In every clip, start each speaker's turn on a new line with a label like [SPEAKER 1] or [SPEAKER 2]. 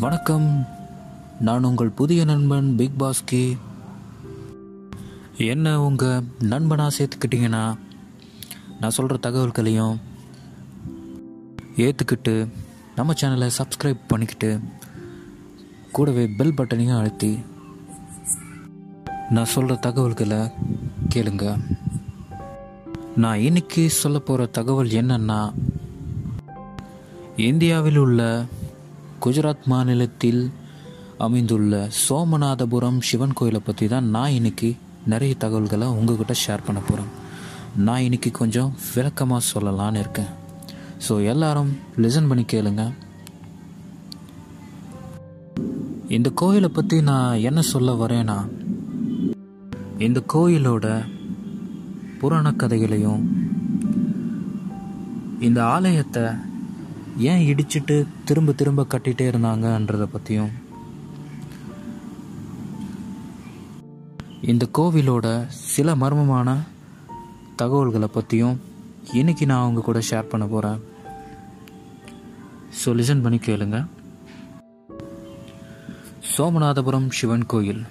[SPEAKER 1] வணக்கம். நான் உங்கள் புதிய நண்பன் பிக் பாஸ்கே. என்ன உங்கள் நண்பனாக சேர்த்துக்கிட்டிங்கன்னா நான் சொல்கிற தகவல்களையும் ஏற்றுக்கிட்டு நம்ம சேனலை சப்ஸ்கிரைப் பண்ணிக்கிட்டு கூடவே பெல் பட்டனையும் அழுத்தி நான் சொல்கிற தகவல்களை கேளுங்க. நான் இன்னைக்கு சொல்ல போகிற தகவல் என்னன்னா இந்தியாவில் உள்ள குஜராத் மாநிலத்தில் அமைந்துள்ள சோமநாதபுரம் சிவன் கோயிலை பற்றி தான் நான் இன்னைக்கு நிறைய தகவல்களை உங்ககிட்ட ஷேர் பண்ண போகிறேன் நான் இன்னைக்கு கொஞ்சம் விளக்கமாக சொல்லலான்னு இருக்கேன். ஸோ எல்லாரும் லிசன் பண்ணி கேளுங்க. இந்த கோயிலை பற்றி நான் என்ன சொல்ல வரேன்னா இந்த கோயிலோட புராண கதைகளையும் இந்த ஆலயத்தை ஏன் இடிச்சிட்டு திரும்ப திரும்ப கட்டிகிட்டே இருந்தாங்கன்றத பற்றியும் இந்த கோவிலோட சில மர்மமான தகவல்களை பற்றியும் இன்னைக்கு நான் அவங்க கூட ஷேர் பண்ண போகிறேன் ஸோ லிசன் பண்ணி கேளுங்க. சோமநாதபுரம் சிவன் கோயில்.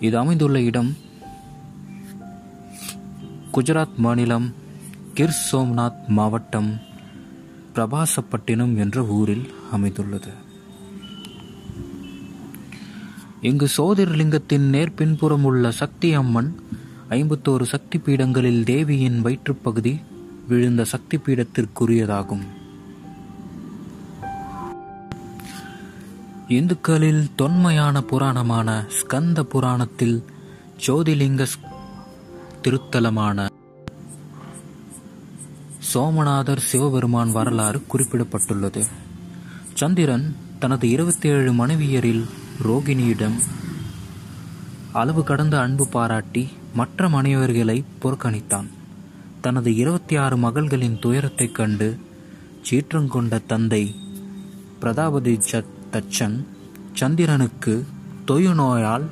[SPEAKER 1] இது அமைந்துள்ள இடம் குஜராத் மாநிலம் கிர் சோம்நாத் மாவட்டம் பிரபாசப்பட்டினம் என்ற ஊரில் அமைந்துள்ளது. இங்கு சோதிர்லிங்கத்தின் நேர்பின்புறம் உள்ள சக்தி அம்மன் ஐம்பத்தோரு சக்தி பீடங்களில் தேவியின் வயிற்றுப்பகுதி விழுந்த சக்தி பீடத்திற்குரியதாகும் இந்துக்களில் தொன்மையான புராணமான ஸ்கந்த புராணத்தில் ஜோதிலிங்க திருத்தலமான சோமநாதர் சிவபெருமான் வரலாறு குறிப்பிடப்பட்டுள்ளது. சந்திரன் தனது இருபத்தி ஏழு மனைவியரில் ரோகிணியிடம் அளவு கடந்த அன்பு பாராட்டி மற்ற மனைவர்களை புறக்கணித்தான். தனது இருபத்தி ஆறு மகள்களின் துயரத்தைக் கண்டு சீற்றங்கொண்ட தந்தை பிரதாபதி தச்சன் சந்திரனுக்கு தொயு நோயால்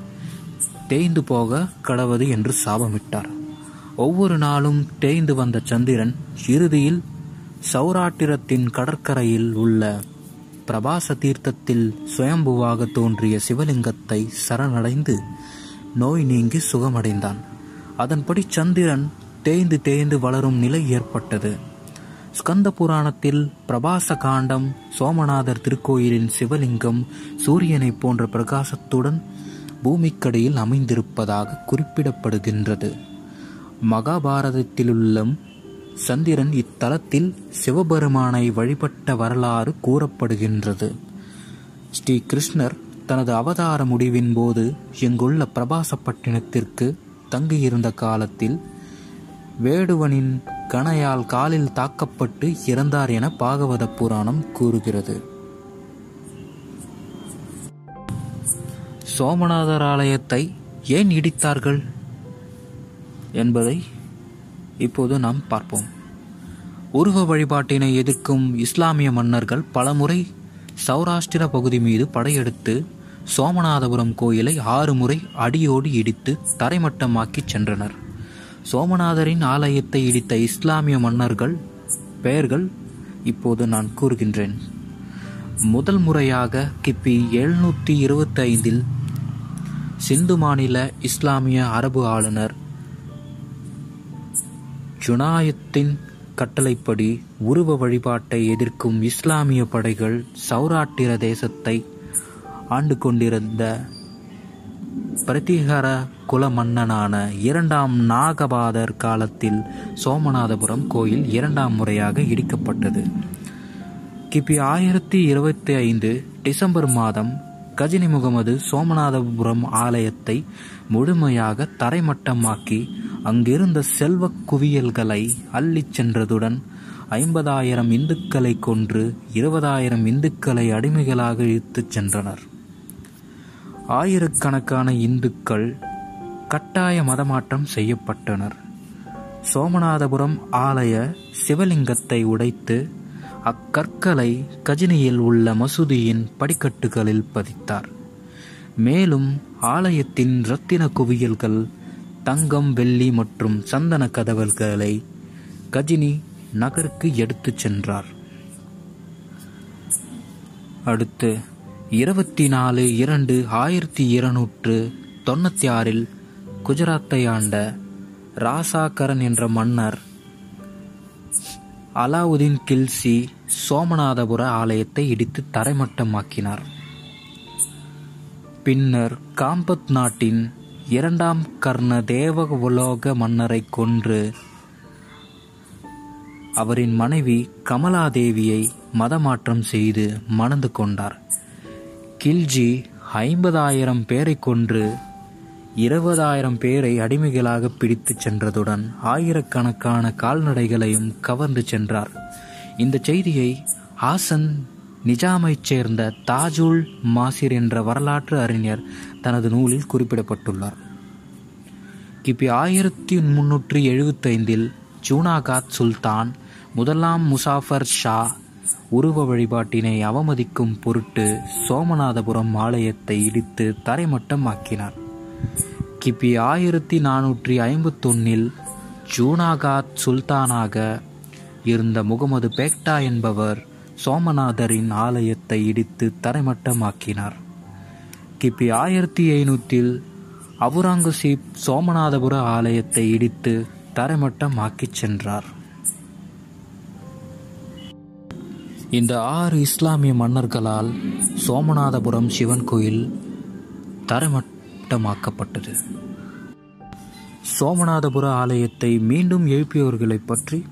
[SPEAKER 1] தேய்ந்து போக கடவது என்று சாபமிட்டார். ஒவ்வொரு நாளும் தேய்ந்து வந்த சந்திரன் இறுதியில் சௌராட்டிரத்தின் கடற்கரையில் உள்ள பிரபாச தீர்த்தத்தில் சுயம்புவாக தோன்றிய சிவலிங்கத்தை சரணடைந்து நோய் நீங்கி சுகமடைந்தான். அதன்படி சந்திரன் தேய்ந்து தேய்ந்து வளரும் நிலை ஏற்பட்டது. ஸ்கந்த புராணத்தில் பிரபாச காண்டம் சோமநாதர் திருக்கோயிலின் சிவலிங்கம் சூரியனை போன்ற பிரகாசத்துடன் பூமிக்கடியில் அமைந்திருப்பதாக குறிப்பிடப்படுகின்றது. மகாபாரதத்திலுள்ள சந்திரன் இத்தலத்தில் சிவபெருமானை வழிபட்ட வரலாறு கூறப்படுகின்றது. ஸ்ரீ கிருஷ்ணர் தனது அவதார முடிவின் போது இங்குள்ள பிரபாசப்பட்டினத்திற்கு தங்கியிருந்த காலத்தில் வேடுவனின் கணையால் காலில் தாக்கப்பட்டு இறந்தார் என பாகவத புராணம் கூறுகிறது. சோமநாதர் ஆலயத்தை ஏன் இடித்தார்கள் என்பதை இப்போது நாம் பார்ப்போம். உருவ வழிபாட்டினை எதிர்க்கும் இஸ்லாமிய மன்னர்கள் பலமுறை சௌராஷ்டிர பகுதி மீது படையெடுத்து சோமநாதபுரம் கோயிலை ஆறு முறை அடியோடு இடித்து தரைமட்டமாக்கி சென்றனர். சோமநாதரின் ஆலயத்தை இடித்த இஸ்லாமிய மன்னர்கள் பெயர்கள் இப்போது நான் கூறுகின்றேன். முதல் முறையாக கிபி எழுநூற்றி இருபத்தி ஐந்தில் சிந்து மாநில இஸ்லாமிய அரபு ஆளுநர் ஜுனாயத்தின் கட்டளைப்படி உருவ வழிபாட்டை எதிர்க்கும் இஸ்லாமிய படைகள் சௌராட்டிர தேசத்தை ஆண்டு கொண்டிருந்த பிரதிகார குல மன்னனான இரண்டாம் நாகபாதர் காலத்தில் சோமநாதபுரம் கோயில் இரண்டாம் முறையாக இடிக்கப்பட்டது. கிபி ஆயிரத்தி இருபத்தி ஐந்து டிசம்பர் மாதம் கஜினி முகமது சோமநாதபுரம் ஆலயத்தை முழுமையாக தரைமட்டமாக்கி அங்கிருந்த செல்வ குவியல்களை அள்ளிச் சென்றதுடன் ஐம்பதாயிரம் இந்துக்களை கொன்று இருபதாயிரம் இந்துக்களை அடிமைகளாக இழுத்துச் சென்றனர். ஆயிரக்கணக்கான இந்துக்கள் கட்டாய மதமாற்றம் செய்யப்பட்டனர். சோமநாதபுரம் ஆலய சிவலிங்கத்தை உடைத்து அக்கற்களை கஜினியில் உள்ள மசூதியின் படிக்கட்டுகளில் பதித்தார். மேலும் ஆலயத்தின் இரத்தின குவியல்கள் தங்கம் வெள்ளி மற்றும் சந்தன கதவல்களை கஜினி நகருக்கு எடுத்துச் சென்றார். அடுத்து இருபத்தி நாலு இரண்டு ஆயிரத்தி இருநூற்று தொண்ணூற்றி ஆறில் குஜராத்தை ஆண்ட ராசாகரன் என்ற மன்னர் அலாவுதீன் கில்சி சோமநாதபுர ஆலயத்தை இடித்து தரைமட்டமாக்கினார். பின்னர் காம்பத் நாட்டின் இரண்டாம் கர்ண தேவ உலோக மன்னரை கொன்று அவரின் மனைவி கமலாதேவியை மதமாற்றம் செய்து மணந்து கொண்டார். கில்ஜி ஐம்பதாயிரம் பேரை கொன்று இருபதாயிரம் பேரை அடிமைகளாக பிடித்துச் சென்றதுடன் ஆயிரக்கணக்கான கால்நடைகளையும் கவர்ந்து சென்றார். இந்த செய்தியை ஹாசன் நிஜாமைச் சேர்ந்த தாஜுல் மாசிர் என்ற வரலாற்று அறிஞர் தனது நூலில் குறிப்பிடப்பட்டுள்ளார். கிபி ஆயிரத்தி முன்னூற்றி எழுபத்தைந்தில் ஜூனாகாத் சுல்தான் முதலாம் முசாஃபர் ஷா உருவ வழிபாட்டினை அவமதிக்கும் பொருட்டு சோமநாதபுரம் ஆலயத்தை இடித்து தரைமட்டமாக்கினார். கிபி ஆயிரத்தி நானூற்றி ஐம்பத்தொன்னில் ஜூனாகாத் சுல்தானாக இருந்த முகமது பேக்டா என்பவர் சோமநாதரின் ஆலயத்தை இடித்து தரைமட்டமாக்கினார். கிபி ஆயிரத்தி ஐநூற்றில் அவுரங்கசீப் சோமநாதபுர ஆலயத்தை இடித்து தரைமட்டமாக்கிச் சென்றார். இந்த ஆறு இஸ்லாமிய மன்னர்களால் சோமநாதபுரம் சிவன் கோயில் தரைமட்டமாக்கப்பட்டது. சோமநாதபுர ஆலயத்தை மீண்டும் எழுப்பியவர்களை பற்றி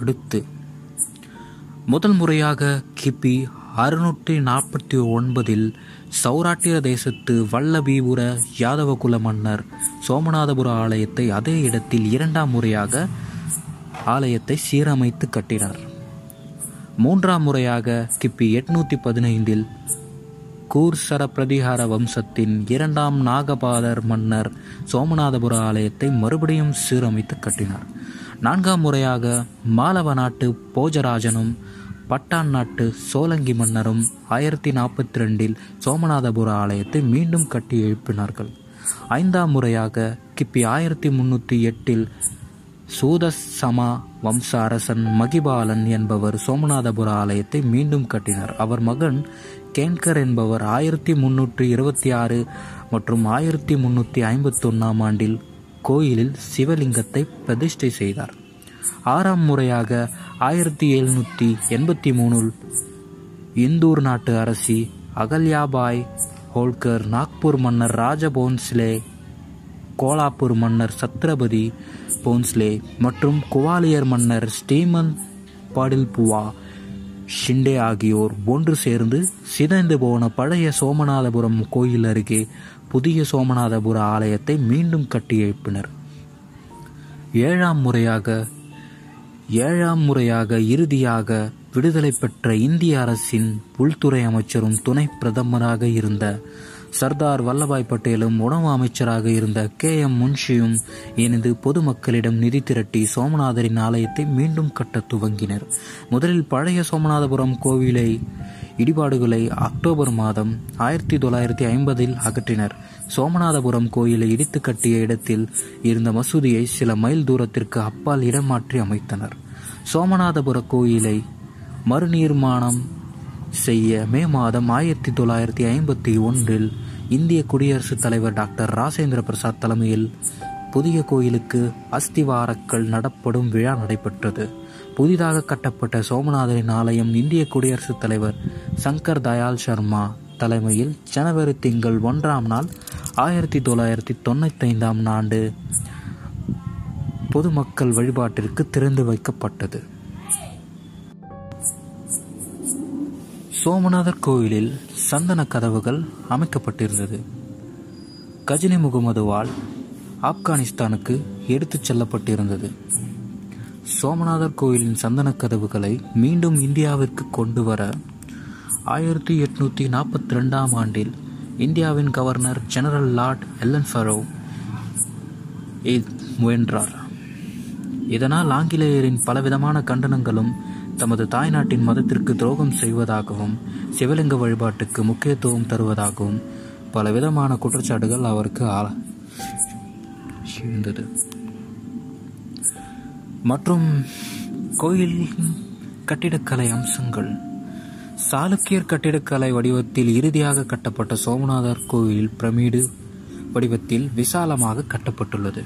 [SPEAKER 1] அடுத்து முதல் முறையாக கிபி அறுநூற்றி நாற்பத்தி ஒன்பதில் சௌராட்டிர தேசத்து வல்லபீபுர யாதவகுல மன்னர் சோமநாதபுர ஆலயத்தை அதே இடத்தில் இரண்டாம் முறையாக ஆலயத்தை சீரமைத்து கட்டினார். மூன்றாம் முறையாக கிபி எட்நூத்தி பதினைந்தில் கூர்சர பிரதிகார வம்சத்தின் இரண்டாம் நாகபாதர் மன்னர் சோமநாதபுர ஆலயத்தை மறுபடியும் சீரமைத்து கட்டினார். நான்காம் முறையாக மாலவ நாட்டு போஜராஜனும் பட்டான் நாட்டு சோலங்கி மன்னரும் ஆயிரத்தி நாற்பத்தி ரெண்டில் சோமநாதபுர ஆலயத்தை மீண்டும் கட்டி எழுப்பினார்கள். ஐந்தாம் முறையாக கிபி ஆயிரத்தி முன்னூற்றி எட்டில் சூதசமா வம்ச அரசன் மகிபாலன் என்பவர் சோமநாதபுர ஆலயத்தை மீண்டும் கட்டினார். அவர் மகன் கேன்கர் என்பவர் ஆயிரத்தி முன்னூற்றி இருபத்தி ஆறு மற்றும் ஆயிரத்தி முன்னூற்றி ஐம்பத்தொன்னாம் ஆண்டில் கோயிலில் சிவலிங்கத்தை பிரதிஷ்டை செய்தார். ஆறாம் முறையாக ஆயிரத்தி எழுநூற்றி எண்பத்தி மூணில் இந்தூர் நாட்டு அரசி அகல்யாபாய் ஹோல்கர் நாக்பூர் மன்னர் ராஜ போன்ஸ்லே கோலாப்பூர் மன்னர் சத்ரபதி போன்ஸ்லே மற்றும் குவாலியர் மன்னர் ஸ்டீமன் பாடில்புவா ஷிண்டே ஆகியோர் ஒன்று சேர்ந்து சிதைந்து போன பழைய சோமநாதபுரம் கோயில் அருகே புதிய சோமநாதபுர ஆலயத்தை மீண்டும் கட்டி எழுப்பினர் ஏழாம் முறையாக ஏழாம் முறையாக இறுதியாக விடுதலை பெற்ற இந்திய அரசின் உள்துறை அமைச்சரும் துணை பிரதமராக இருந்த சர்தார் வல்லபாய் பட்டேலும் உணவு அமைச்சராக இருந்த கே எம் முன்ஷியும் இணைந்து பொதுமக்களிடம் நிதி திரட்டி சோமநாதரின் ஆலயத்தை மீண்டும் கட்ட துவங்கினர். முதலில் பழைய சோமநாதபுரம் கோவிலை இடிபாடுகளை அக்டோபர் மாதம் ஆயிரத்தி தொள்ளாயிரத்தி ஐம்பதில் அகற்றினர். சோமநாதபுரம் கோயிலை இடித்து கட்டிய இடத்தில் இருந்த மசூதியை சில மைல் தூரத்திற்கு அப்பால் இடமாற்றி அமைத்தனர். சோமநாதபுர கோயிலை மறுநிர்மாணம் செய்ய மே மாதம் ஆயிரத்தி தொள்ளாயிரத்தி ஐம்பத்தி ஒன்றில் இந்திய குடியரசுத் தலைவர் டாக்டர் ராஜேந்திர பிரசாத் தலைமையில் புதிய கோயிலுக்கு அஸ்திவாரக்கல் நடப்படும் விழா நடைபெற்றது. புதிதாக கட்டப்பட்ட சோமநாதரின் ஆலயம் இந்திய குடியரசுத் தலைவர் சங்கர் தயாள் சர்மா தலைமையில் ஜனவரி திங்கள் ஒன்றாம் நாள் ஆயிரத்தி தொள்ளாயிரத்தி தொண்ணூத்தி ஐந்தாம் ஆண்டு பொதுமக்கள் வழிபாட்டிற்கு திறந்து வைக்கப்பட்டது. சோமநாதர் கோயிலில் சந்தன கதவுகள் அமைக்கப்பட்டிருந்தது. கஜினி முகமதுவால் ஆப்கானிஸ்தானுக்கு எடுத்துச் செல்லப்பட்டிருந்தது. சோமநாதர் கோயிலின் சந்தன கதவுகளை மீண்டும் இந்தியாவிற்கு கொண்டு வர ஆயிரத்தி எட்நூத்தி நாற்பத்தி ரெண்டாம் ஆண்டில் இந்தியாவின் governor general Lord Ellan furrow முயன்றார். இதனால் ஆங்கிலேயரின் பலவிதமான கண்டனங்களும் தமது தாய்நாட்டின் மதத்திற்கு துரோகம் செய்வதாகவும் சிவலிங்க வழிபாட்டுக்கு முக்கியத்துவம் தருவதாகவும் பலவிதமான குற்றச்சாட்டுகள் அவருக்கு இருந்தது. மற்றும் கோயில் கட்டிடக்கலை அம்சங்கள். சாளுக்கியர் கட்டிடக்கலை வடிவத்தில் இறுதியாக கட்டப்பட்ட சோமநாதர் கோயில் பிரமிடு வடிவத்தில் விசாலமாக கட்டப்பட்டுள்ளது.